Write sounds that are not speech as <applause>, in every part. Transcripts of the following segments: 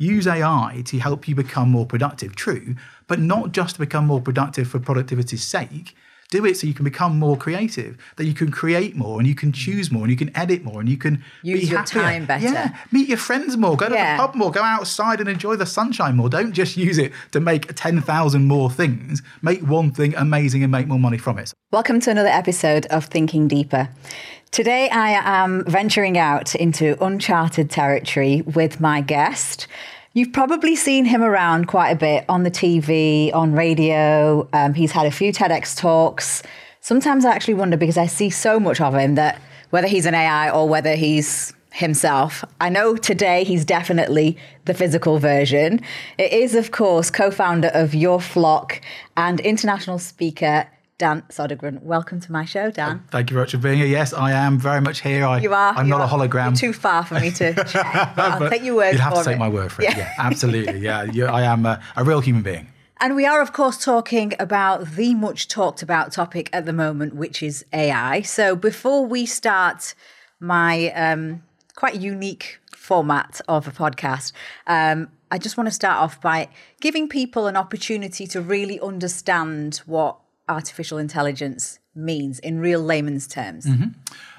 use AI to help you become more productive, true, but not just to become more productive for productivity's sake. Do it so you can become more creative, that you can create more and you can mm. choose more and you can edit more and you can Use be your happier. time better. Yeah, meet your friends more, go to Yeah. the pub more, go outside and enjoy the sunshine more. Don't just use it to make 10,000 more things. Make one thing amazing and make more money from it. Welcome to another episode of Thinking Deepa. Today I am venturing out into uncharted territory with my guest. You've probably seen him around quite a bit on the TV, on radio. Um, he's had a few TEDx talks. Sometimes I actually wonder because I see so much of him that whether he's an AI or whether he's himself. I know today he's definitely the physical version. It is, of course, co founder of Your Flock and international speaker Dan Sodergren. Welcome to my show, Dan. Thank you very much for being here. Yes, I am very much here. I, You are. I'm you not are. a hologram. You're too far for me to <laughs> check. but I'll <laughs> take your word You'd have to take it. my word for it. Yeah, absolutely. <laughs> Yeah, you, I am a, a real human being. And we are, of course, talking about the much talked about topic at the moment, which is AI. So before we start my um, quite unique format of a podcast, um, I just want to start off by giving people an opportunity to really understand what artificial intelligence means in real layman's terms. Mm-hmm.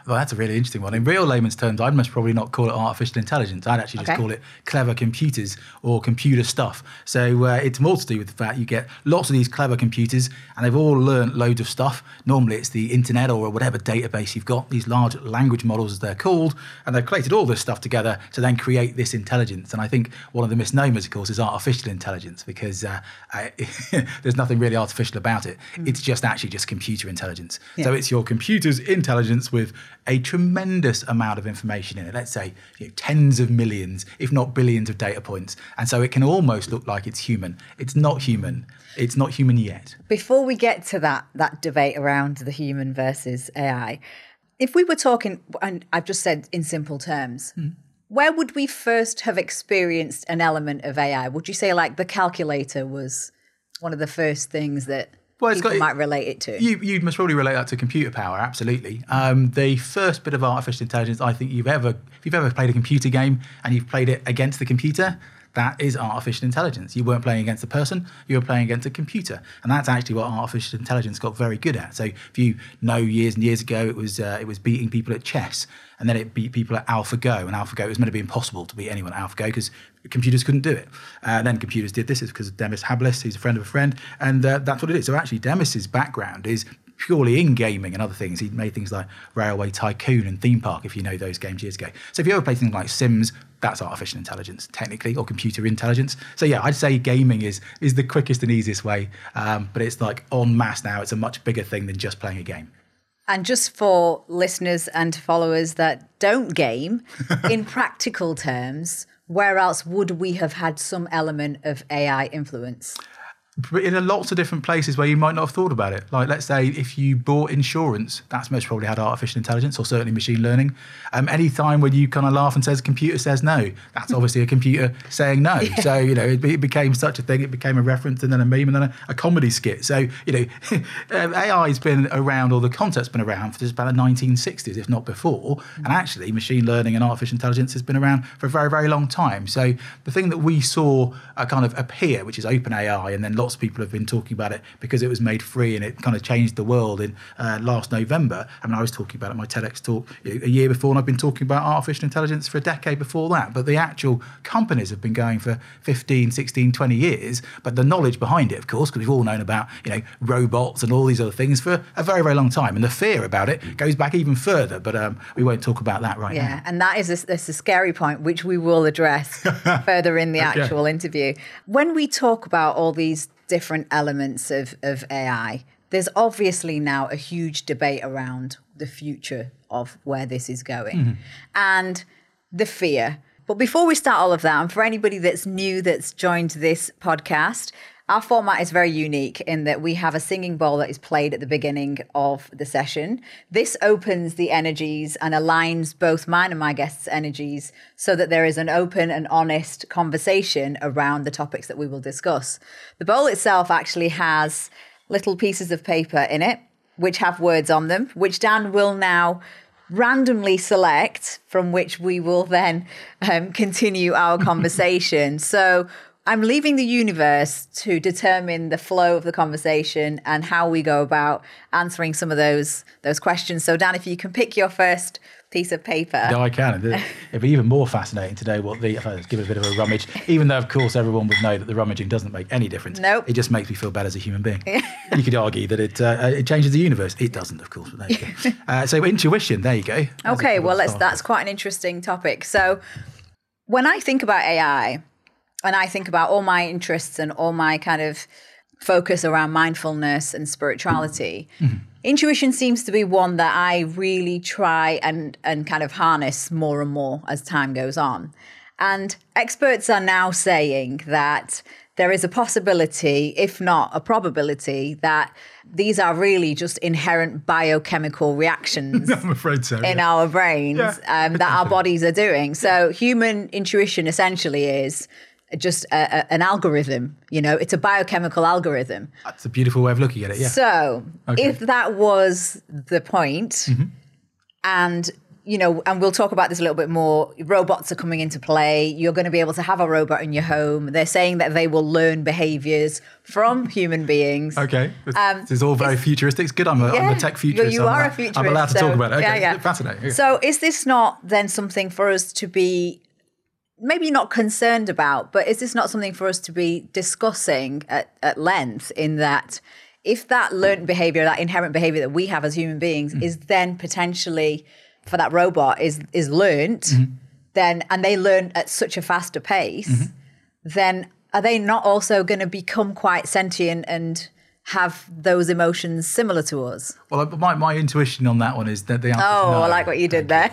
Well, that's a really interesting one. In real layman's terms, I'd most probably not call it artificial intelligence. I'd actually just Okay. call it clever computers or computer stuff. So uh, it's more to do with the fact you get lots of these clever computers and they've all learned loads of stuff. Normally it's the internet or whatever database you've got, these large language models as they're called, and they've collated all this stuff together to then create this intelligence. And I think one of the misnomers, of course, is artificial intelligence because uh, I, <laughs> there's nothing really artificial about it. It's just actually just computer intelligence. So it's your computer's intelligence with a tremendous amount of information in it. Let's say you know, tens of millions, if not billions, of data points, and so it can almost look like it's human. It's not human. It's not human yet. Before we get to that that debate around the human versus AI, if we were talking, and I've just said in simple terms, Hmm. where would we first have experienced an element of AI? Would you say like the calculator was one of the first things that Well, it's people got- might relate it to? You, you must probably relate that to computer power, absolutely. Um, the first bit of artificial intelligence I think you've ever, if you've ever played a computer game and you've played it against the computer, that is artificial intelligence. You weren't playing against a person, you were playing against a computer, and that's actually what artificial intelligence got very good at. So if you know, years and years ago, it was uh, it was beating people at chess, and then it beat people at AlphaGo, and AlphaGo it was meant to be impossible to beat anyone at AlphaGo because computers couldn't do it. Uh, then computers did this. It's because of Demis Hassabis, he's a friend of a friend, and uh, that's what it is. So actually, Demis's background is purely in gaming and other things. He made things like Railway Tycoon and Theme Park, if you know those games years ago. So if you ever play things like Sims, that's artificial intelligence, technically, or computer intelligence. So yeah, I'd say gaming is is the quickest and easiest way, um, but it's like en masse now. It's a much bigger thing than just playing a game. And just for listeners and followers that don't game, <laughs> in practical terms, where else would we have had some element of AI influence? But in a lots of different places where you might not have thought about it. Like, let's say if you bought insurance, that's most probably had artificial intelligence or certainly machine learning. Um, any time when you kind of laugh and says computer says no, that's obviously a computer saying no. <laughs> So, you know, it, it became such a thing. It became a reference and then a meme and then a, a comedy skit. So, you know, <laughs> um, AI has been around, or the concept's been around for just about the 1960s, if not before. And actually, machine learning and artificial intelligence has been around for a very, very long time. So, the thing that we saw uh, kind of appear, which is OpenAI, and then lots of people have been talking about it because it was made free and it kind of changed the world in uh, last November. I mean, I was talking about it my TEDx talk a year before, and I've been talking about artificial intelligence for a decade before that. But the actual companies have been going for 15, 16, 20 years. But the knowledge behind it, of course, because we've all known about, you know, robots and all these other things for a very, very long time. And the fear about it goes back even further. But um, we won't talk about that right now. Yeah, and that is a, that's a scary point, which we will address <laughs> further in the actual interview. When we talk about all these different elements of, of AI, there's obviously now a huge debate around the future of where this is going mm-hmm. and the fear. But before we start all of that, and for anybody that's new that's joined this podcast, our format is very unique in that we have a singing bowl that is played at the beginning of the session. This opens the energies and aligns both mine and my guests' energies so that there is an open and honest conversation around the topics that we will discuss. The bowl itself actually has little pieces of paper in it, which have words on them, which Dan will now randomly select from which we will then um, continue our <laughs> conversation. so I'm leaving the universe to determine the flow of the conversation and how we go about answering some of those those questions. So Dan, if you can pick your first piece of paper. No, I can. It'd be even more fascinating today what the, if I give it a bit of a rummage, even though, of course, everyone would know that the rummaging doesn't make any difference. Nope. It just makes me feel better as a human being. you could argue that it uh, it changes the universe. It doesn't, of course, but there you go. <laughs> Uh, so, intuition, there you go. That's okay, well, that's quite an interesting topic. So, when I think about AI, and I think about all my interests and all my kind of focus around mindfulness and spirituality. Mm-hmm. Intuition seems to be one that I really try and and kind of harness more and more as time goes on. And experts are now saying that there is a possibility, if not a probability, that these are really just inherent biochemical <laughs> reactions. I'm afraid so. In yeah. our brains yeah, um, that our <laughs> bodies are doing. So, human intuition essentially is just a, a, an algorithm. You know, it's a biochemical algorithm. That's a beautiful way of looking at it. Yeah. So okay. if that was the point, mm-hmm. and you know, and we'll talk about this a little bit more. Robots are coming into play. You're going to be able to have a robot in your home. They're saying that they will learn behaviors from human beings. Okay, um, this is all very futuristic. It's good. I'm a, yeah, I'm a tech futurist. You are a futurist. I'm allowed to so, talk about it. Okay, yeah, yeah. fascinating. Okay. So, is this not then something for us to be maybe not concerned about, but is this not something for us to be discussing at, at length in that if that learned behavior, that inherent behavior that we have as human beings mm. is then potentially for that robot is is learned, mm-hmm. then and they learn at such a faster pace, mm-hmm. then are they not also going to become quite sentient and have those emotions similar to us? Well, my, my intuition on that one is that the answer Oh, no. I like what you did there.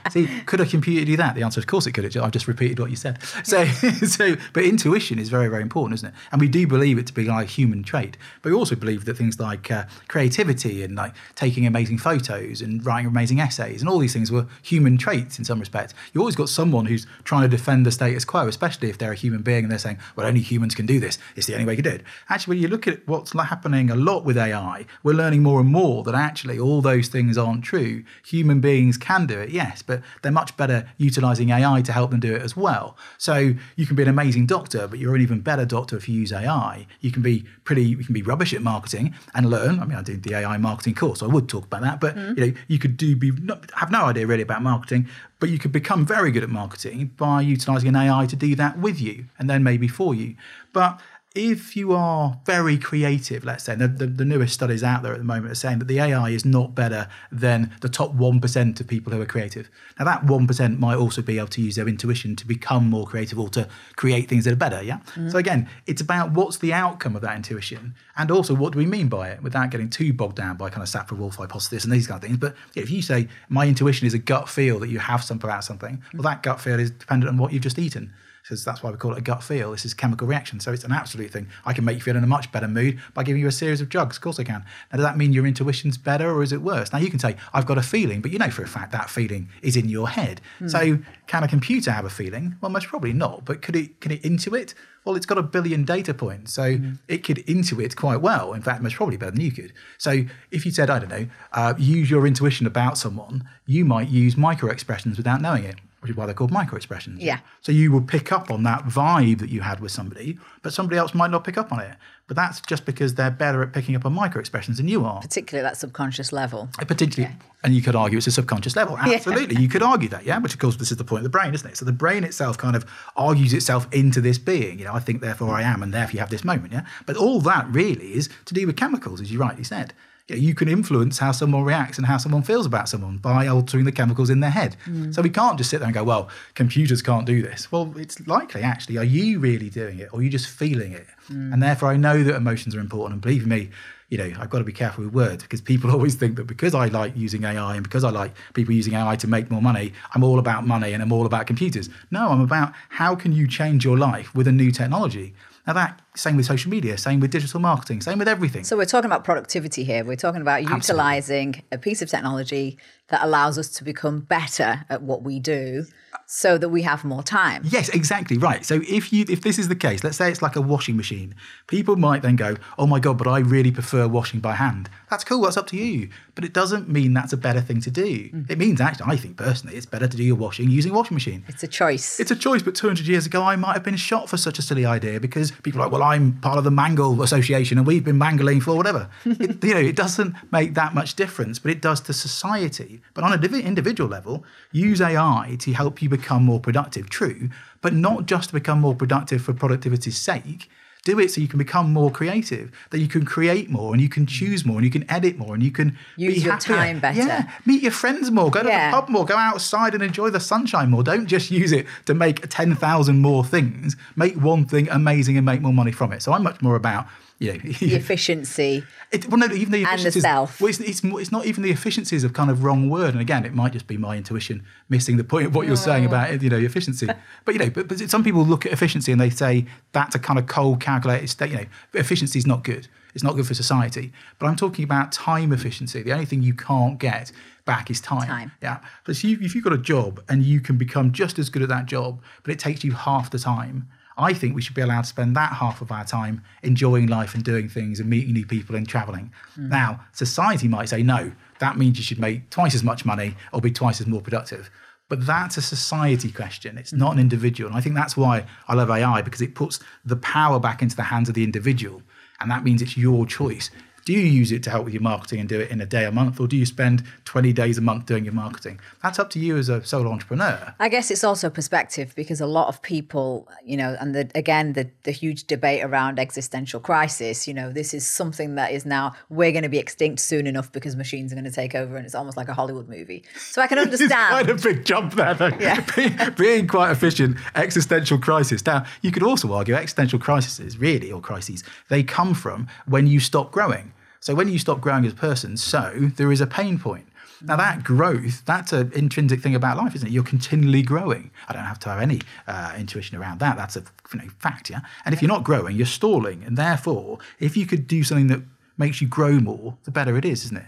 <laughs> See, could a computer do that? The answer, of course, it could. I've just repeated what you said. So, <laughs> so, but intuition is very, very important, isn't it? And we do believe it to be like a human trait. But we also believe that things like uh, creativity and like taking amazing photos and writing amazing essays and all these things were human traits in some respects. You always got someone who's trying to defend the status quo, especially if they're a human being and they're saying, "Well, only humans can do this. It's the only way to do it." Actually, when you look at what's happening a lot with AI, we're learning more and more that actually all those things aren't true. Human beings can do it, yes, but they're much better utilizing AI to help them do it as well. So you can be an amazing doctor, but you're an even better doctor if you use AI. You can be pretty, you can be rubbish at marketing and learn. I mean, I did the AI marketing course, so I would talk about that, but mm. you know, you could do be have no idea really about marketing, but you could become very good at marketing by utilizing an AI to do that with you and then maybe for you. But if you are very creative, let's say, the, the, the, newest studies out there at the moment are saying that the AI is not better than the top 1% of people who are creative. Now, that 1% might also be able to use their intuition to become more creative or to create things that are better. Yeah. Mm-hmm. So, again, it's about what's the outcome of that intuition and also what do we mean by it without getting too bogged down by kind of Sapir Whorf hypothesis and these kind of things. But if you say, my intuition is a gut feel that you have something about something, well, that gut feel is dependent on what you've just eaten because that's why we call it a gut feel. This is chemical reaction. So it's an absolute thing. I can make you feel in a much better mood by giving you a series of drugs. Of course I can. Now, does that mean your intuition's better or is it worse? Now, you can say, I've got a feeling, but you know for a fact that feeling is in your head. Mm. So can a computer have a feeling? Well, most probably not. But could it, can it intuit? Well, it's got a billion data points, so mm. it could intuit quite well. In fact, most probably better than you could. So if you said, I don't know, uh, use your intuition about someone, you might use micro expressions without knowing it which is why they're called micro expressions. Yeah. So you will pick up on that vibe that you had with somebody, but somebody else might not pick up on it. But that's just because they're better at picking up on micro expressions than you are. Particularly at that subconscious level. Uh, particularly, yeah. and you could argue it's a subconscious level. Absolutely, yeah. you could argue that, yeah. Which of course, this is the point of the brain, isn't it? So the brain itself kind of argues itself into this being. You know, I think, therefore I am, and therefore you have this moment, yeah. But all that really is to do with chemicals, as you rightly said you can influence how someone reacts and how someone feels about someone by altering the chemicals in their head. Mm. So we can't just sit there and go, well, computers can't do this. Well, it's likely actually, are you really doing it or are you just feeling it? Mm. And therefore, I know that emotions are important. And believe me, you know, I've got to be careful with words because people <laughs> always think that because I like using AI and because I like people using AI to make more money, I'm all about money and I'm all about computers. No, I'm about how can you change your life with a new technology. Now that same with social media, same with digital marketing, same with everything. So we're talking about productivity here. We're talking about Absolutely. utilizing a piece of technology that allows us to become better at what we do so that we have more time. Yes, exactly right. So if you if this is the case, let's say it's like a washing machine, people might then go, "Oh my god, but I really prefer washing by hand." That's cool. That's up to you. But it doesn't mean that's a better thing to do. Mm. It means actually, I think personally, it's better to do your washing using a washing machine. It's a choice. It's a choice. But 200 years ago, I might have been shot for such a silly idea because people are like, "Well, I'm part of the Mangle Association, and we've been mangling for whatever." <laughs> it, you know, it doesn't make that much difference, but it does to society. But on an individual level, use AI to help you become more productive. True, but not just to become more productive for productivity's sake do it so you can become more creative, that you can create more and you can choose more and you can edit more and you can use be your happier. time better. Yeah, meet your friends more, go to yeah. the pub more, go outside and enjoy the sunshine more. Don't just use it to make 10,000 more things. Make one thing amazing and make more money from it. So I'm much more about you know, the <laughs> efficiency. It, well, no, even the and the self. Well, it's, it's, it's, not even the efficiencies of kind of wrong word. And again, it might just be my intuition missing the point of what you're saying about you know efficiency. <laughs> but you know, but, but some people look at efficiency and they say that's a kind of cold, calculated state. You know, efficiency is not good. It's not good for society. But I'm talking about time efficiency. The only thing you can't get back is time. Time. Yeah. But if, you, if you've got a job and you can become just as good at that job, but it takes you half the time I think we should be allowed to spend that half of our time enjoying life and doing things and meeting new people and traveling. Mm. Now, society might say, no, that means you should make twice as much money or be twice as more productive. But that's a society question. It's not an individual. And I think that's why I love AI because it puts the power back into the hands of the individual. And that means it's your choice. Do you use it to help with your marketing and do it in a day a month, or do you spend 20 days a month doing your marketing? That's up to you as a solo entrepreneur. I guess it's also perspective because a lot of people, you know, and the, again, the, the huge debate around existential crisis, you know, this is something that is now, we're going to be extinct soon enough because machines are going to take over and it's almost like a Hollywood movie. So I can <laughs> understand. quite a big jump there, though. Yeah. <laughs> being, being quite efficient, existential crisis. Now, you could also argue existential crises, really, or crises, they come from when you stop growing. So when you stop growing as a person, so there is a pain point. Now that growth, that's an intrinsic thing about life, isn't it? You're continually growing. I don't have to have any uh, intuition around that. That's a you know, fact, yeah. And if you're not growing, you're stalling. And therefore, if you could do something that makes you grow more, the better it is, isn't it?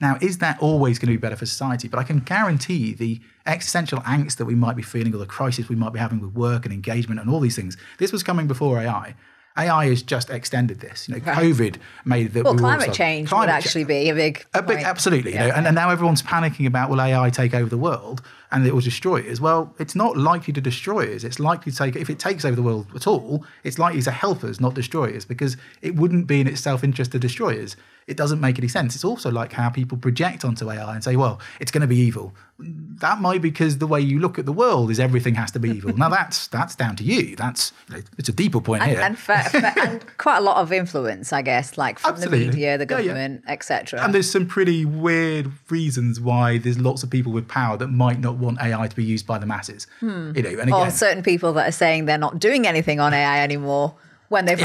Now, is that always going to be better for society? But I can guarantee the existential angst that we might be feeling, or the crisis we might be having with work and engagement and all these things, this was coming before AI. AI has just extended this. You know, right. COVID made that. Well, we climate change climate would actually be a big. A big, absolutely. Yeah. You know, and, and now everyone's panicking about will AI take over the world and it will destroy us? Well, it's not likely to destroy us. It's likely to take. If it takes over the world at all, it's likely to help us, not destroy us, because it wouldn't be in its self-interest to destroy us it doesn't make any sense. It's also like how people project onto AI and say, well, it's going to be evil. That might be because the way you look at the world is everything has to be evil. now that's that's down to you. That's it's a deeper point and, here, and, for, for, and, <laughs> quite a lot of influence, I guess, like from Absolutely. the media, the government, yeah, yeah. etc. And there's some pretty weird reasons why there's lots of people with power that might not want AI to be used by the masses. Hmm. You know, and again, or certain people that are saying they're not doing anything on AI anymore when they've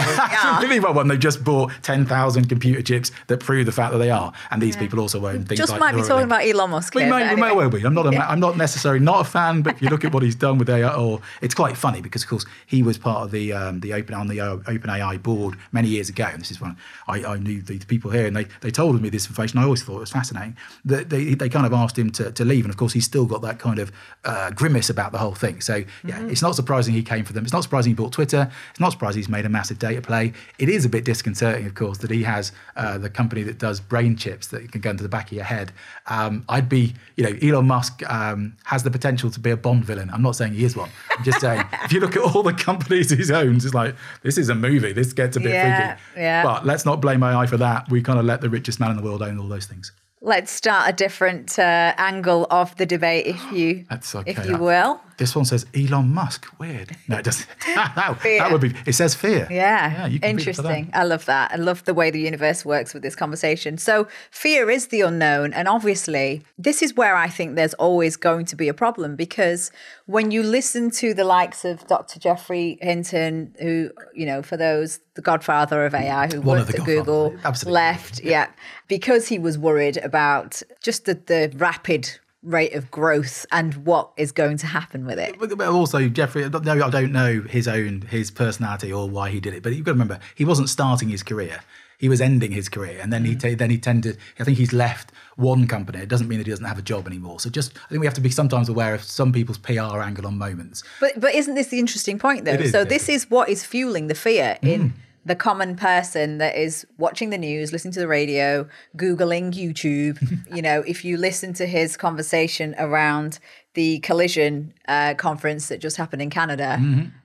really <laughs> well when they've just bought 10,000 computer chips that prove the fact that they are and these yeah. people also own things just like might be talking about Elon Musk we, may, we may well be. I'm not a, yeah. I'm not necessarily not a fan but if you look at what he's done with AI or it's quite funny because of course he was part of the um, the open on the uh, open AI board many years ago and this is when I, I knew the, the, people here and they, they told me this information. I always thought it was fascinating that they, they kind of asked him to, to leave and of course he's still got that kind of uh, grimace about the whole thing. So yeah mm-hmm. it's not surprising he came for them. It's not surprising he bought Twitter. It's not surprising he's made a massive data play it is a bit disconcerting, of course, that he has uh, the company that does brain chips that can go into the back of your head. Um, I'd be, you know, Elon Musk um, has the potential to be a Bond villain. I'm not saying he is one. I'm just saying <laughs> if you look at all the companies he owns, it's like this is a movie. This gets a bit yeah, freaky. Yeah. But let's not blame AI for that. We kind of let the richest man in the world own all those things. Let's start a different uh, angle of the debate, if you, okay. if you will. This one says Elon Musk. Weird. No, it doesn't. that, <laughs> that would be. It says fear. Yeah. yeah Interesting. I love that. I love the way the universe works with this conversation. So fear is the unknown, and obviously, this is where I think there's always going to be a problem because when you listen to the likes of Dr. Geoffrey Hinton, who you know, for those the godfather of AI, who One worked at Google, Absolutely. left, yeah. yeah, because he was worried about just the, the rapid rate of growth and what is going to happen with it. But also, Geoffrey, no, I don't know his own his personality or why he did it, but you've got to remember he wasn't starting his career. he was ending his career, and then he mm. t- then he tended. I think he's left one company. It doesn't mean that he doesn't have a job anymore. So just I think we have to be sometimes aware of some people's PR angle on moments. But but isn't this the interesting point though? is, so this is what is fueling the fear in mm. The common person that is watching the news, listening to the radio, googling YouTube. <laughs> you know, if you listen to his conversation around the collision uh, conference that just happened in Canada,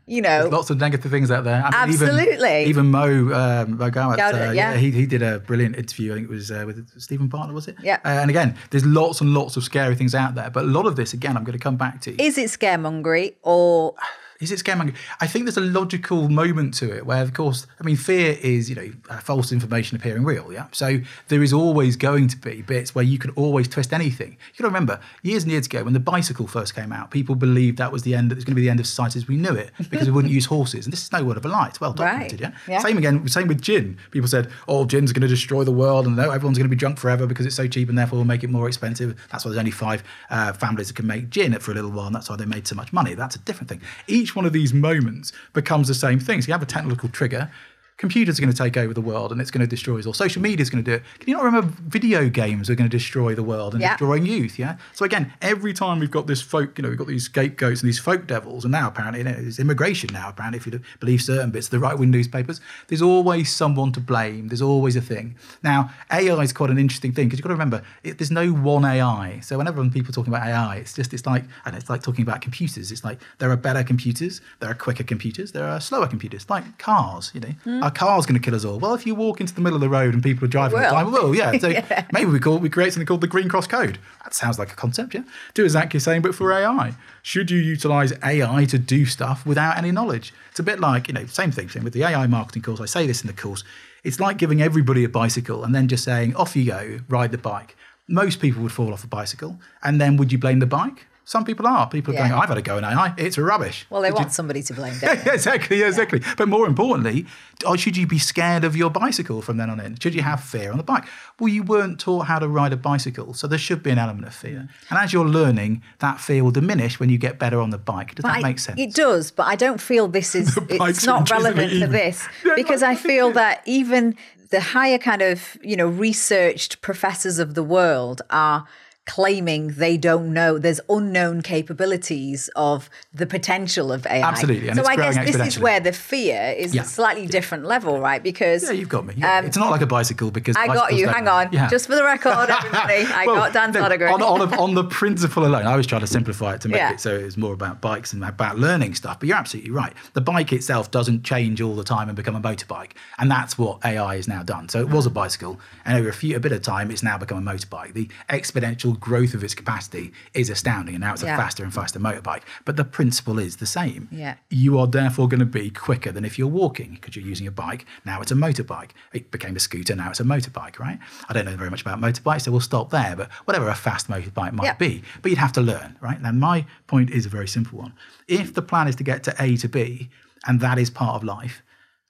you know, Lots of negative things out there. I mean, Absolutely. Even, even Mo um, Mo Gawat, Gawdat, uh, yeah. he, he did a brilliant interview. I think it was uh, with Steven Bartlett, was it? Yeah. Uh, and again, there's lots and lots of scary things out there. But a lot of this, again, I'm going to come back to. is it scaremongery or Is it scaremonger? I think there's a logical moment to it where, of course, I mean, fear is, you know, false information appearing real. Yeah. So there is always going to be bits where you can always twist anything. You got to remember, years and years ago, when the bicycle first came out, people believed that was the end. It was going to be the end of society as we knew it <laughs> because we wouldn't use horses. And this is no word of a lie. It's well documented. Right. Yeah? Yeah. Same again. Same with gin. People said, "Oh, gin's going to destroy the world, and no, everyone's going to be drunk forever because it's so cheap, and therefore we'll make it more expensive." That's why there's only five uh, families that can make gin for a little while, and that's why they made so much money. That's a different thing. Each one of these moments becomes the same thing. So you have a technical trigger. Computers are going to take over the world and it's going to destroy us all. Social media is going to do it. Can you not remember video games are going to destroy the world and Yeah. destroying youth? Yeah. So again, every time we've got this folk, you know, we've got these scapegoats and these folk devils, and now apparently you know, there's immigration now. Apparently, if you believe certain bits of the right wing newspapers, there's always someone to blame. There's always a thing. Now, AI is quite an interesting thing because you've got to remember it, there's no one AI. So whenever people are talking about AI, it's just it's like and it's like talking about computers. It's like there are better computers, there are quicker computers, there are slower computers, like cars. You know, hmm. Are cars going to kill us all? Well, if you walk into the middle of the road and people are driving the time, well, yeah. So <laughs> maybe we call we create something called the Green Cross Code. That sounds like a concept, yeah. Do exactly the same, but for AI. Should you utilize AI to do stuff without any knowledge? It's a bit like you know, same thing. Same with the AI marketing course. I say this in the course. It's like giving everybody a bicycle and then just saying, "Off you go, ride the bike." Most people would fall off a bicycle, and then would you blame the bike? Some people are. People are Yeah. going, "I've had a go in AI. It's rubbish." well, they Did you- want somebody to blame. <laughs> Yeah, exactly, yeah, exactly. But more importantly, or should you be scared of your bicycle from then on in? Should you have fear on the bike? Well, you weren't taught how to ride a bicycle, so there should be an element of fear. Mm. And as you're learning, that fear will diminish when you get better on the bike. Does that I- make sense? It does, but I don't feel this <laughs> is it's not relevant to this <laughs> because I feel that even the higher kind of, you know, researched professors of the world are claiming they don't know there's unknown capabilities of the potential of AI. Absolutely, and so I guess this is where the fear is Yeah. a slightly different level, right? Because yeah, you've got me. Yeah. Um, it's not like a bicycle because I got you. Hang on. Yeah. Just for the record, everybody, I <laughs> Well, got Dan's no, autograph. On, on, on the principle alone, I was trying to simplify it to make Yeah. it so it was more about bikes and about learning stuff. But you're absolutely right. The bike itself doesn't change all the time and become a motorbike, and that's what AI has now done. So it was a bicycle, and over a few a bit of time, it's now become a motorbike. The exponential growth of its capacity is astounding, and now it's a faster and faster motorbike. But the principle is the same. Yeah. You are therefore going to be quicker than if you're walking because you're using a bike. Now it's a motorbike. It became a scooter. Now it's a motorbike, right? I don't know very much about motorbikes, so we'll stop there. But whatever a fast motorbike might Yeah. be, but you'd have to learn, right? Now my point is a very simple one. If the plan is to get to A to B, and that is part of life,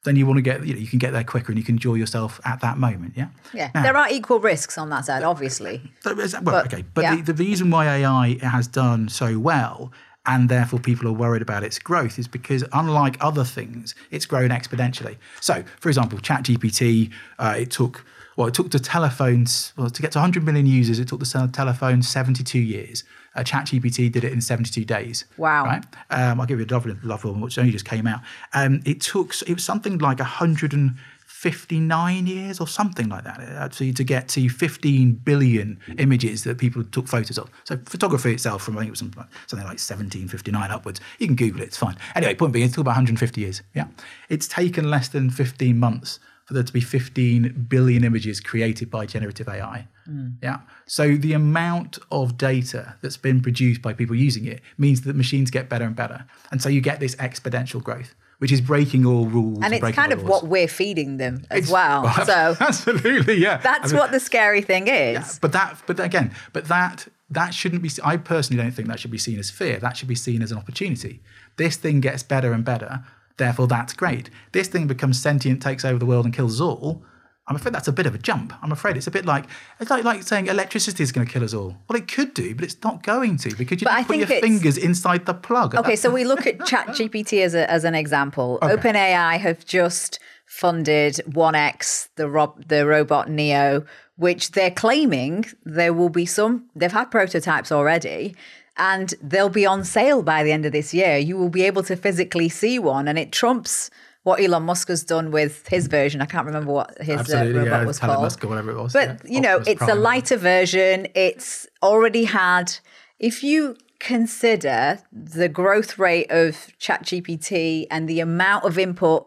then you want to get, you know, you can get there quicker and you can enjoy yourself at that moment. Yeah. yeah, Now- there are equal risks on that side, obviously. well, But- okay, but yeah. the, the reason why AI has done so well and therefore people are worried about its growth is because unlike other things, it's grown exponentially. So, for example, ChatGPT, uh, it took well, it took the telephones well to get to 100 million users. It took the telephone 72 years. Uh, ChatGPT did it in 72 days. Wow. Right. Um, I'll give you a lovely, lovely one, which only just came out. Um, it took it was something like 159 years or something like that actually to get to 15 billion images that people took photos of. So photography itself from I think it was something like, something like 1759 upwards. You can Google it, it's fine. Anyway, point being, it took about 150 years. Yeah, it's taken less than 15 months for there to be 15 billion images created by generative AI. Hmm. Yeah. So the amount of data that's been produced by people using it means that machines get better and better. And so you get this exponential growth, which is breaking all rules. And it's breaking kind of laws. what we're feeding them as It's- well. <laughs> So <laughs> absolutely, yeah. that's I mean, what the scary thing is. But that, but again, but that that shouldn't be. I personally don't think that should be seen as fear. That should be seen as an opportunity. This thing gets better and better. Therefore, that's great. This thing becomes sentient, takes over the world, and kills us all. I'm afraid that's a bit of a jump. I'm afraid it's a bit like it's like, like saying electricity is going to kill us all. Well, it could do, but it's not going to because you But I don't put your fingers inside the plug. Okay, so we look at <laughs> ChatGPT as, a, as an example. Okay. OpenAI have just funded 1X, the rob- the robot Neo, which they're claiming there will be some. They've had prototypes already, and they'll be on sale by the end of this year. You will be able to physically see one, and it trumps what Elon Musk has done with his version. I can't remember what his uh, robot yeah, was called. Musk or whatever it was. But yeah. you know, Optimus it's a Prime. lighter version. It's already had. If you consider the growth rate of ChatGPT and the amount of input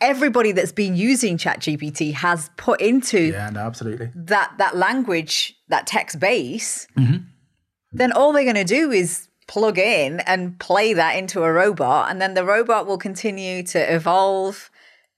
everybody that's been using ChatGPT has put into Yeah, no, absolutely. that that language, that text base, Mm-hmm. Then all they're going to do is plug in and play that into a robot, and then the robot will continue to evolve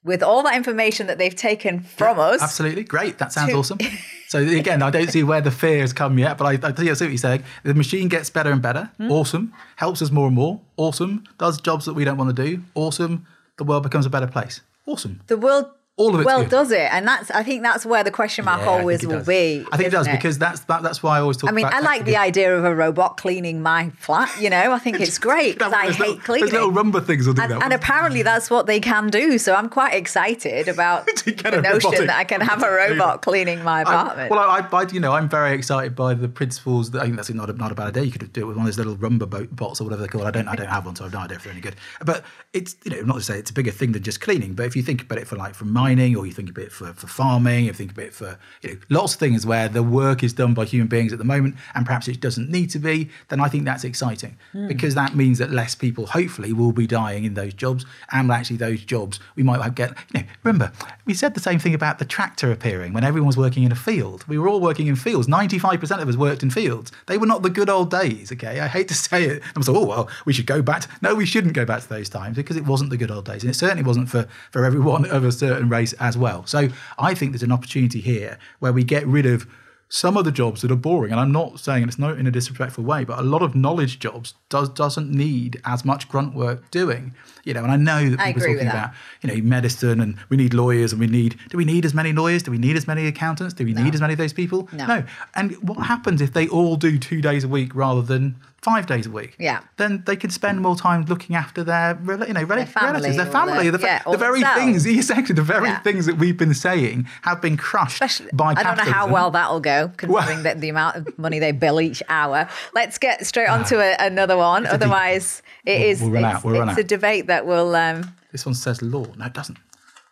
with all that information that they've taken from us. Absolutely. Great. That sounds To- awesome. <laughs> So again, I don't see where the fear has come yet, but I, I see what you're saying. The machine gets better and better. Hmm. Awesome. Helps us more and more. Awesome. Does jobs that we don't want to do. Awesome. The world becomes a better place. Awesome. The world All of it's well good. does it, and that's I think that's where the question mark Yeah, always will does. be. I think it does isn't because that's that, that's why I always talk. I mean, I like the idea of a robot cleaning my flat. You know, I think it's great <laughs> because I Those little- hate cleaning. Those little Roomba things will do and, that. and apparently that's what they can do. So I'm quite excited about <laughs> the notion that I can have a robot cleaning my I- apartment. well, I, I, you know, I'm very excited by the principles. That, I think that's not a, not a bad idea. You could do it with one of those little Roomba boat bots or whatever they're called. I don't, I don't have one, so I've no idea if they're any good. But it's, you know, not to say it's a bigger thing than just cleaning. But if you think about it for like for mining, or you think about it for, for farming, you think about it for, you know, lots of things where the work is done by human beings at the moment, and perhaps it doesn't need to be, then I think that's exciting hmm. because that means that less people, hopefully, will be dying in those jobs, and actually those jobs we might get. You know, remember we said the same thing about the tractor appearing when everyone was working in a field. We were all working in fields. Ninety-five percent of us worked in fields. They were not the good old days. Okay, I hate to say it. I'm so oh well, we should go back. To, no, we shouldn't go back to those times because it wasn't the good old days, and it certainly wasn't for for everyone of a certain race as well. So I think there's an opportunity here where we get rid of some of the jobs that are boring, and I'm not saying it's not in a disrespectful way, but a lot of knowledge jobs does doesn't need as much grunt work doing. You know, and I know that I people are talking about you know medicine and we need lawyers and we need do we need as many lawyers? Do we need as many accountants? Do we need as many of those people? No. And what happens if they all do two days a week rather than five days a week? Yeah. Then they could spend more time looking after their you know rel- family relatives, their family, their- the, yeah, the very things exactly the very Yeah. things that we've been saying have been crushed Especially- by I don't know how well that'll go, considering that the amount of money they bill each hour. Let's get straight on to a, another one. Otherwise, it We'll- is we'll run it's, out, we'll run it's a debate that will um, This one says law. No, it doesn't.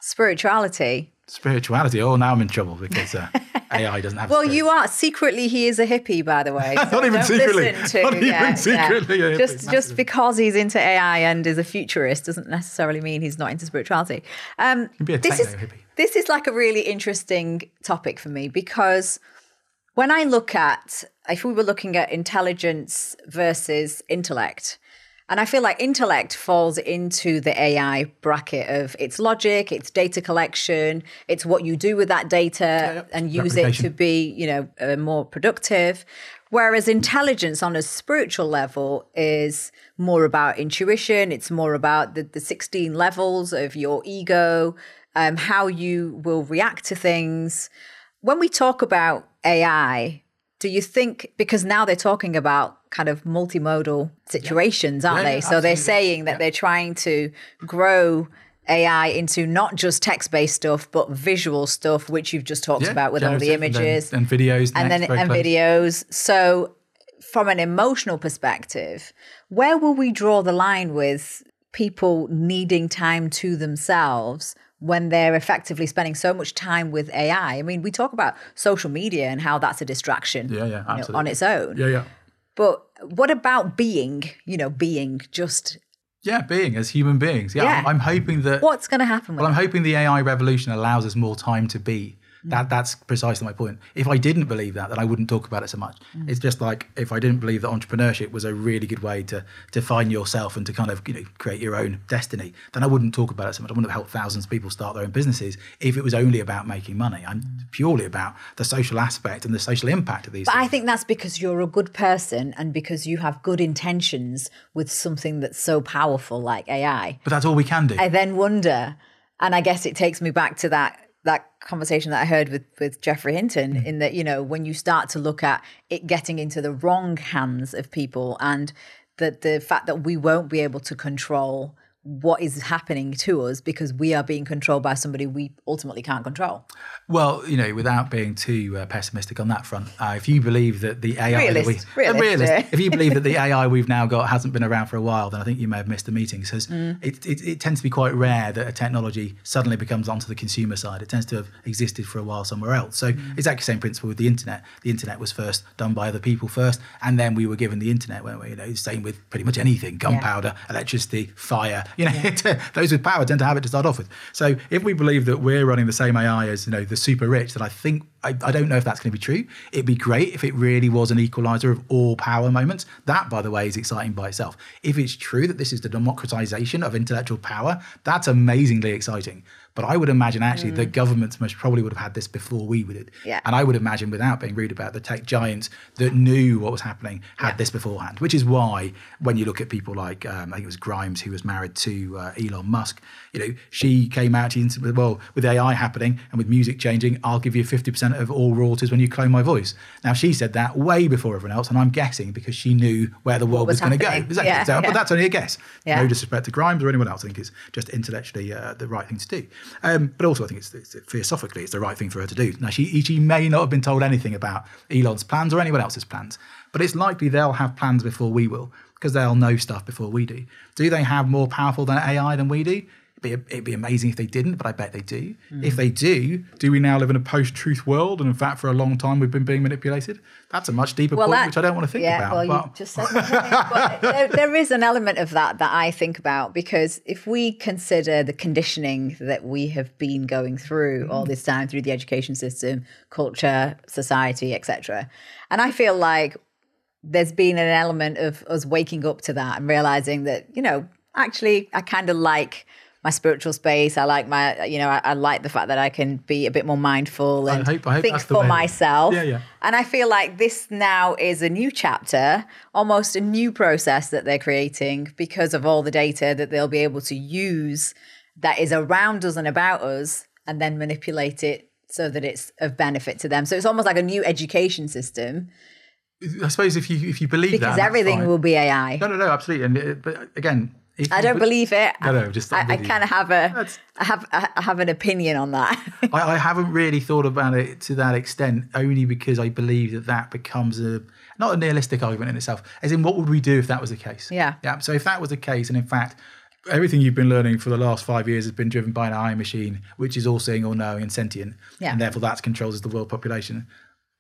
spirituality. Spirituality. Oh, now I'm in trouble because uh, <laughs> AI doesn't have. Well, you are secretly. He is a hippie, by the way. <laughs> Not even secretly. to- Not even yeah, yeah. secretly a hippie, Just, just because he's into AI and is a futurist doesn't necessarily mean he's not into spirituality. Um, can be a this is hippie. this is like a really interesting topic for me because when I look at if we were looking at intelligence versus intellect, and I feel like intellect falls into the AI bracket of its logic, its data collection, it's what you do with that data yeah. and use it to be, you know, uh, more productive. Whereas intelligence on a spiritual level is more about intuition. It's more about the, the 16 levels of your ego, um, how you will react to things. When we talk about AI, do you think, because now they're talking about kind of multimodal situations, aren't Yeah, they? yeah, so they're saying that they're trying to grow AI into not just text based stuff, but visual stuff, which you've just talked Yeah, about with all the generative and then- images and, videos, and then and videos. So, from an emotional perspective, where will we draw the line with people needing time to themselves when they're effectively spending so much time with AI? I mean, we talk about social media and how that's a distraction, Yeah, yeah, you know, on its own. Yeah, yeah. But what about being? You know, being just Yeah, being as human beings. Yeah, Yeah. I'm, I'm hoping that. what's going to happen with Well, I'm hoping the AI revolution allows us more time to be. Mm. That that's precisely my point. If I didn't believe that, then I wouldn't talk about it so much. Mm. It's just like if I didn't believe that entrepreneurship was a really good way to to find yourself and to kind of you know create your own destiny, then I wouldn't talk about it so much. I wouldn't have helped thousands of people start their own businesses if it was only about making money. I'm purely about the social aspect and the social impact of these. But things. I think that's because you're a good person and because you have good intentions with something that's so powerful like AI. but that's all we can do. I then wonder, and I guess it takes me back to that that conversation that I heard with with Geoffrey Hinton, Mm. in that you know when you start to look at it getting into the wrong hands of people, and that the fact that we won't be able to control what is happening to us because we are being controlled by somebody we ultimately can't control. Well, you know, without being too uh, pessimistic on that front, uh, if you believe that the AI realist, that we, realist, realist, if you believe that the <laughs> AI we've now got hasn't been around for a while, then I think you may have missed the meeting. Because mm. it, it, it, tends to be quite rare that a technology suddenly becomes onto the consumer side. It tends to have existed for a while somewhere else. So mm. exactly the same principle with the internet. The internet was first done by other people first, and then we were given the internet, weren't we? You know, same with pretty much anything: gunpowder, yeah. electricity, fire. You know, yeah. <laughs> those with power tend to have it to start off with. So if we believe that we're running the same AI as you know the super rich, then I think I, I don't know if that's going to be true. It'd be great if it really was an equalizer of all power moments. That, by the way, is exciting by itself. If it's true that this is the democratization of intellectual power, that's amazingly exciting. But I would imagine actually mm. the governments most probably would have had this before we did. Yeah. And I would imagine, without being rude about the tech giants that knew what was happening, had yeah. this beforehand. Which is why when you look at people like um, I think it was Grimes who was married to uh, Elon Musk, you know, she came out and said, well, with AI happening and with music changing, I'll give you 50% of all royalties when you clone my voice. Now she said that way before everyone else, and I'm guessing because she knew where the world was, was going to go. Exactly. Yeah, so, yeah. But that's only a guess. Yeah. No disrespect to Grimes or anyone else. I think it's just intellectually uh, the right thing to do. Um, but also, I think it's, it's, philosophically, it's the right thing for her to do. Now, she, she may not have been told anything about Elon's plans or anyone else's plans, but it's likely they'll have plans before we will because they'll know stuff before we do. Do they have more powerful than AI than we do? Be, it'd be amazing if they didn't, but I bet they do. Mm. If they do, do we now live in a post-truth world? And in fact, for a long time, we've been being manipulated. That's a much deeper well, point, that, which I don't want to think yeah, about. Well, you just said <laughs> well, there, there is an element of that that I think about because if we consider the conditioning that we have been going through mm. all this time through the education system, culture, society, etc., and I feel like there's been an element of us waking up to that and realizing that you know actually I kind of like my spiritual space. I like my, you know, I, I, like the fact that I can be a bit more mindful and I hope, I hope think for myself. Yeah, yeah. And I feel like this now is a new chapter, almost a new process that they're creating because of all the data that they'll be able to use that is around us and about us and then manipulate it so that it's of benefit to them. So it's almost like a new education system. I suppose if you if you believe because that, because everything will be AI. No, no, no, absolutely. And uh, but again, I don't believe it. No, no, just I, I kind of have a, I have, I have an opinion on that. <laughs> I, I, haven't really thought about it to that extent, only because I believe that that becomes a not a nihilistic argument in itself. As in, what would we do if that was the case? Yeah, yeah. So if that was the case, and in fact, everything you've been learning for the last five years has been driven by an AI machine, which is all seeing, all knowing, and sentient, yeah. and therefore that controls the world population.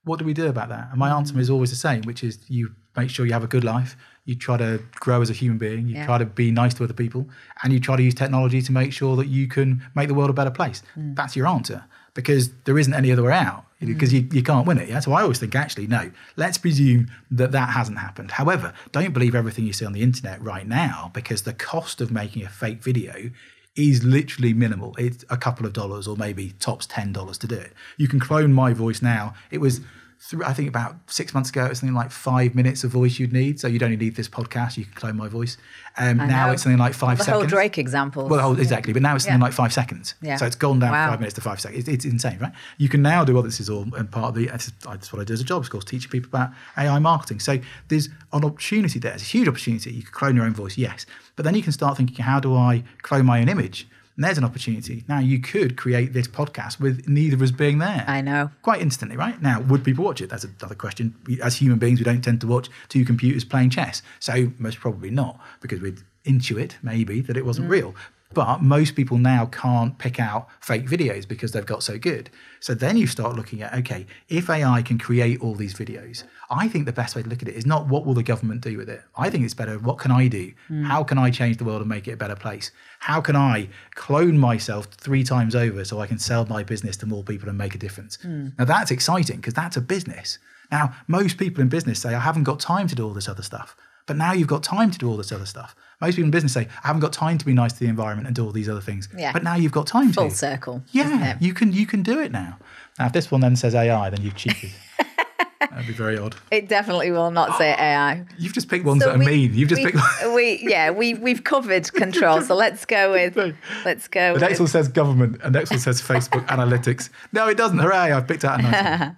What do we do about that? And my answer is always the same, which is you make sure you have a good life you try to grow as a human being, you yeah. try to be nice to other people, and you try to use technology to make sure that you can make the world a better place. Mm. That's your answer because there isn't any other way out because mm. you, you can't win it. Yeah. So I always think actually, no, let's presume that that hasn't happened. However, don't believe everything you see on the internet right now because the cost of making a fake video is literally minimal. It's a couple of dollars or maybe tops $10 to do it. You can clone my voice now. It was through, I think about six months ago, it was something like five minutes of voice you'd need. So you'd only need this podcast. You can clone my voice. Um, now know. it's something like five the seconds. The whole Drake example. Well, whole, exactly. But now it's something yeah. like five seconds. Yeah. So it's gone down wow. five minutes to five seconds. It's, it's, insane, right? You can now do all this is all and part of the, that's what I do as a job, of course, teaching people about AI marketing. So there's an opportunity there. It's a huge opportunity. You can clone your own voice, yes. But then you can start thinking, how do I clone my own image? And there's an opportunity. Now you could create this podcast with neither of us being there. I know. Quite instantly, right? Now, would people watch it? That's another question. As human beings, we don't tend to watch two computers playing chess. So most probably not, because we'd intuit maybe that it wasn't mm. real. But most people now can't pick out fake videos because they've got so good. So then you start looking at okay, if AI can create all these videos, I think the best way to look at it is not what will the government do with it. I think it's better what can I do? Mm. How can I change the world and make it a better place? How can I clone myself three times over so I can sell my business to more people and make a difference? Mm. Now that's exciting because that's a business. Now, most people in business say, I haven't got time to do all this other stuff. But now you've got time to do all this other stuff. Most people in business say, I haven't got time to be nice to the environment and do all these other things. Yeah. But now you've got time to. Full to. circle. Yeah, you can you can do it now. Now if this one then says AI, then you've cheated. <laughs> That'd be very odd. It definitely will not say AI. You've just picked ones so that we, are mean. You've just we, picked. <laughs> we yeah we we've covered <laughs> control. So let's go with let's go. The next one says government, and next one says Facebook analytics. No, it doesn't. Hooray! I've picked out a nice one.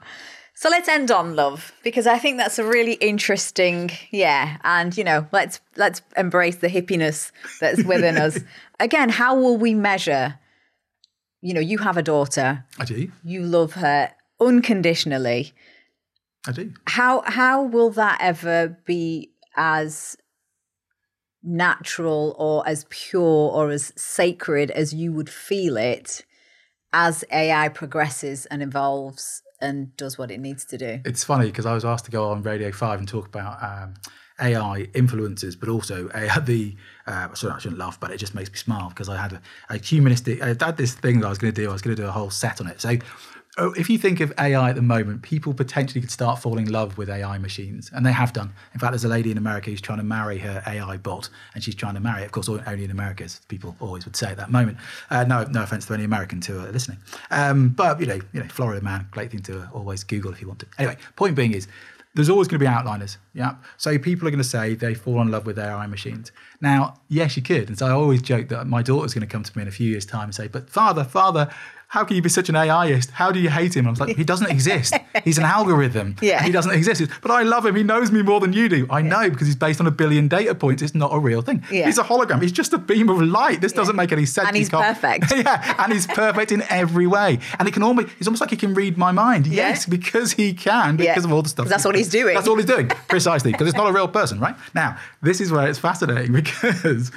So let's end on love because I think that's a really interesting, yeah. And you know, let's let's embrace the hippiness that's within us. <laughs> Again, how will we measure? You know, you have a daughter. I do. You love her unconditionally. I do. How how will that ever be as natural or as pure or as sacred as you would feel it as AI progresses and evolves and does what it needs to do. It's funny because I was asked to go on Radio 5 and talk about um, AI influences, but also AI, <laughs> the, uh, sorry, I shouldn't laugh, but it just makes me smile because I had a, a humanistic, I had this thing that I was going to do, I was going to do a whole set on it. So Oh, if you think of AI at the moment, people potentially could start falling in love with AI machines, and they have done. In fact, there's a lady in America who's trying to marry her AI bot, and she's trying to marry it. Of course, only in America, as people always would say at that moment. Uh, no, no offense to any Americans who are listening, um, but you know, you know, Florida man, great thing to always Google if you want to. Anyway, point being is, there's always going to be outliners. Yeah. So people are going to say they fall in love with AI machines. Now, yes, you could. And so I always joke that my daughter's going to come to me in a few years' time and say, but father, father, how can you be such an AIist? How do you hate him? I was like, he doesn't exist. He's an <laughs> algorithm. Yeah. He doesn't exist. But I love him. He knows me more than you do. I know because he's based on a billion data points. It's not a real thing. Yeah. He's a hologram. He's just a beam of light. This doesn't make any sense. And he's perfect. <laughs> yeah. And he's perfect in every way. And it can almost, it's almost like he can read my mind. Yeah. Yes, because he can, because Yeah. of all the stuff. that's all he's doing. That's all he's doing. <laughs> Precisely. Because it's not a real person, right? Now, this is where it's fascinating because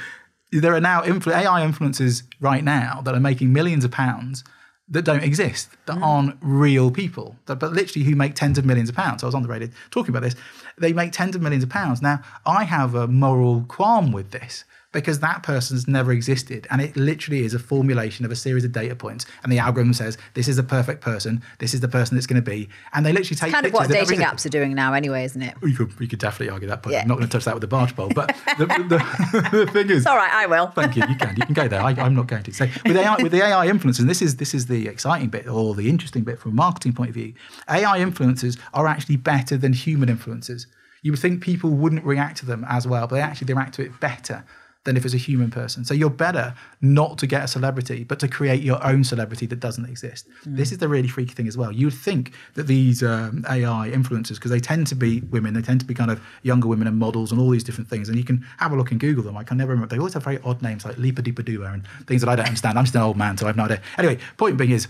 there are now influ- AI influences right now that are making millions of pounds that don't exist, that mm. aren't real people, that, but literally who make tens of millions of pounds. I was on the radio talking about this. They make tens of millions of pounds. Now, I have a moral qualm with this because that person's never existed. And it literally is a formulation of a series of data points. And the algorithm says, this is the perfect person, this is the person that's going to be. And they literally take Kind of what dating apps are doing now, anyway, isn't it? You could, you could definitely argue that point. Yeah. I'm not going to touch that with a barge pole. But the, the, <laughs> the thing is, It's all right, I will. Thank you. You can. You can go there. I, I'm not going to. So with AI, with the AI influencers, and this is this is the exciting bit or the interesting bit from a marketing point of view. AI influencers are actually better than human influencers. You would think people wouldn't react to them as well, but they actually react to it better than if it's a human person. So you're better not to get a celebrity, but to create your own celebrity that doesn't exist. This is the really freaky thing as well. You would think that these um, AI influencers, because they tend to be women, they tend to be kind of younger women and models and all these different things. And you can have a look and Google them. I can never remember. They always have very odd names like Lipa Deepa Dua and things that I don't understand. I'm just an old man, so I have no idea. Anyway, point being is,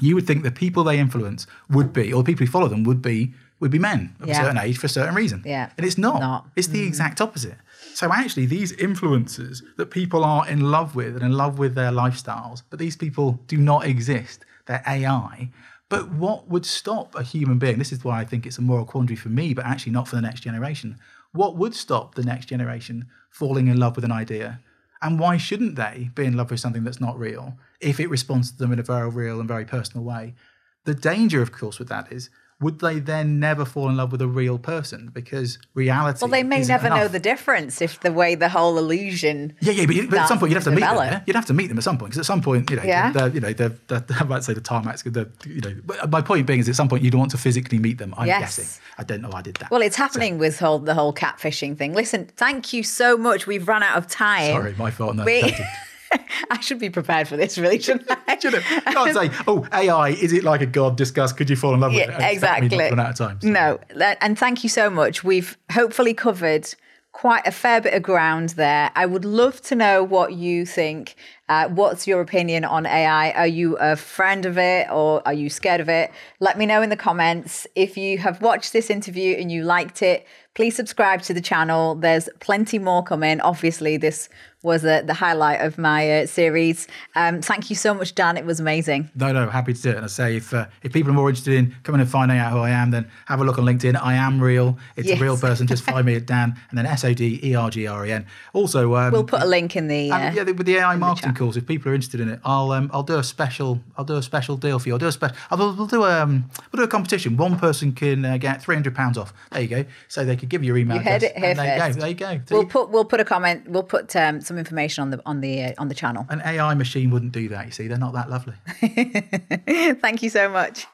you would think the people they influence would be, or the people who follow them would be, would be men of Yeah. a certain age for a certain reason. Yeah. And it's not. Not. It's the mm. exact opposite. So actually, these influencers that people are in love with and in love with their lifestyles, but these people do not exist. They're AI. But what would stop a human being? This is why I think it's a moral quandary for me, but actually not for the next generation. What would stop the next generation falling in love with an idea? And why shouldn't they be in love with something that's not real if it responds to them in a very real and very personal way? The danger, of course, with that is would they then never fall in love with a real person because reality? Well, they may never know the difference if the way the whole illusion. Yeah, yeah, but, you- but at some point you'd have to meet them. Yeah? You'd have to meet them at some point because at some point, you know, Yeah. the, you know, the, the, <laughs> I might say the tarmacs, the, you know. But uh, my point being is, at some point you'd want to physically meet them. I'm Yes. guessing. I don't know. I did that. Well, it's happening with whole, the whole catfishing thing. Listen, thank you so much. We've run out of time. Sorry, my fault. No, We-. <laughs> <laughs> I should be prepared for this, really, shouldn't <laughs> I? Should have. Can't say, "Oh, AI, is it like a god?" Discuss. Could you fall in love with it? Yeah, And exactly. run out of time. So- No, and thank you so much. We've hopefully covered quite a fair bit of ground there. I would love to know what you think. Uh, what's your opinion on AI? Are you a friend of it or are you scared of it? Let me know in the comments. If you have watched this interview and you liked it, please subscribe to the channel. There's plenty more coming. Obviously, this was uh, the highlight of my uh, series. Um, thank you so much, Dan. It was amazing. No, no, happy to do it. And I say, if uh, if people are more interested in coming and finding out who I am, then have a look on LinkedIn. I am real. It's Yes. a real person. Just find me at <laughs> Dan and then S O D E R G R E N. Also, um, We'll put a link in the. Uh, and, yeah, with the AI marketing chat. if people are interested in it, I'll um, I'll do a special I'll do a special deal for you. I'll do a special I'll, we'll do a um, we'll do a competition. One person can uh, get three hundred pounds off. There you go. So they could give you your email You heard it here there first. you go. There you go. See? We'll put we'll put a comment. We'll put um, some information on the on the uh, on the channel. An AI machine wouldn't do that. You see, they're not that lovely. <laughs> Thank you so much.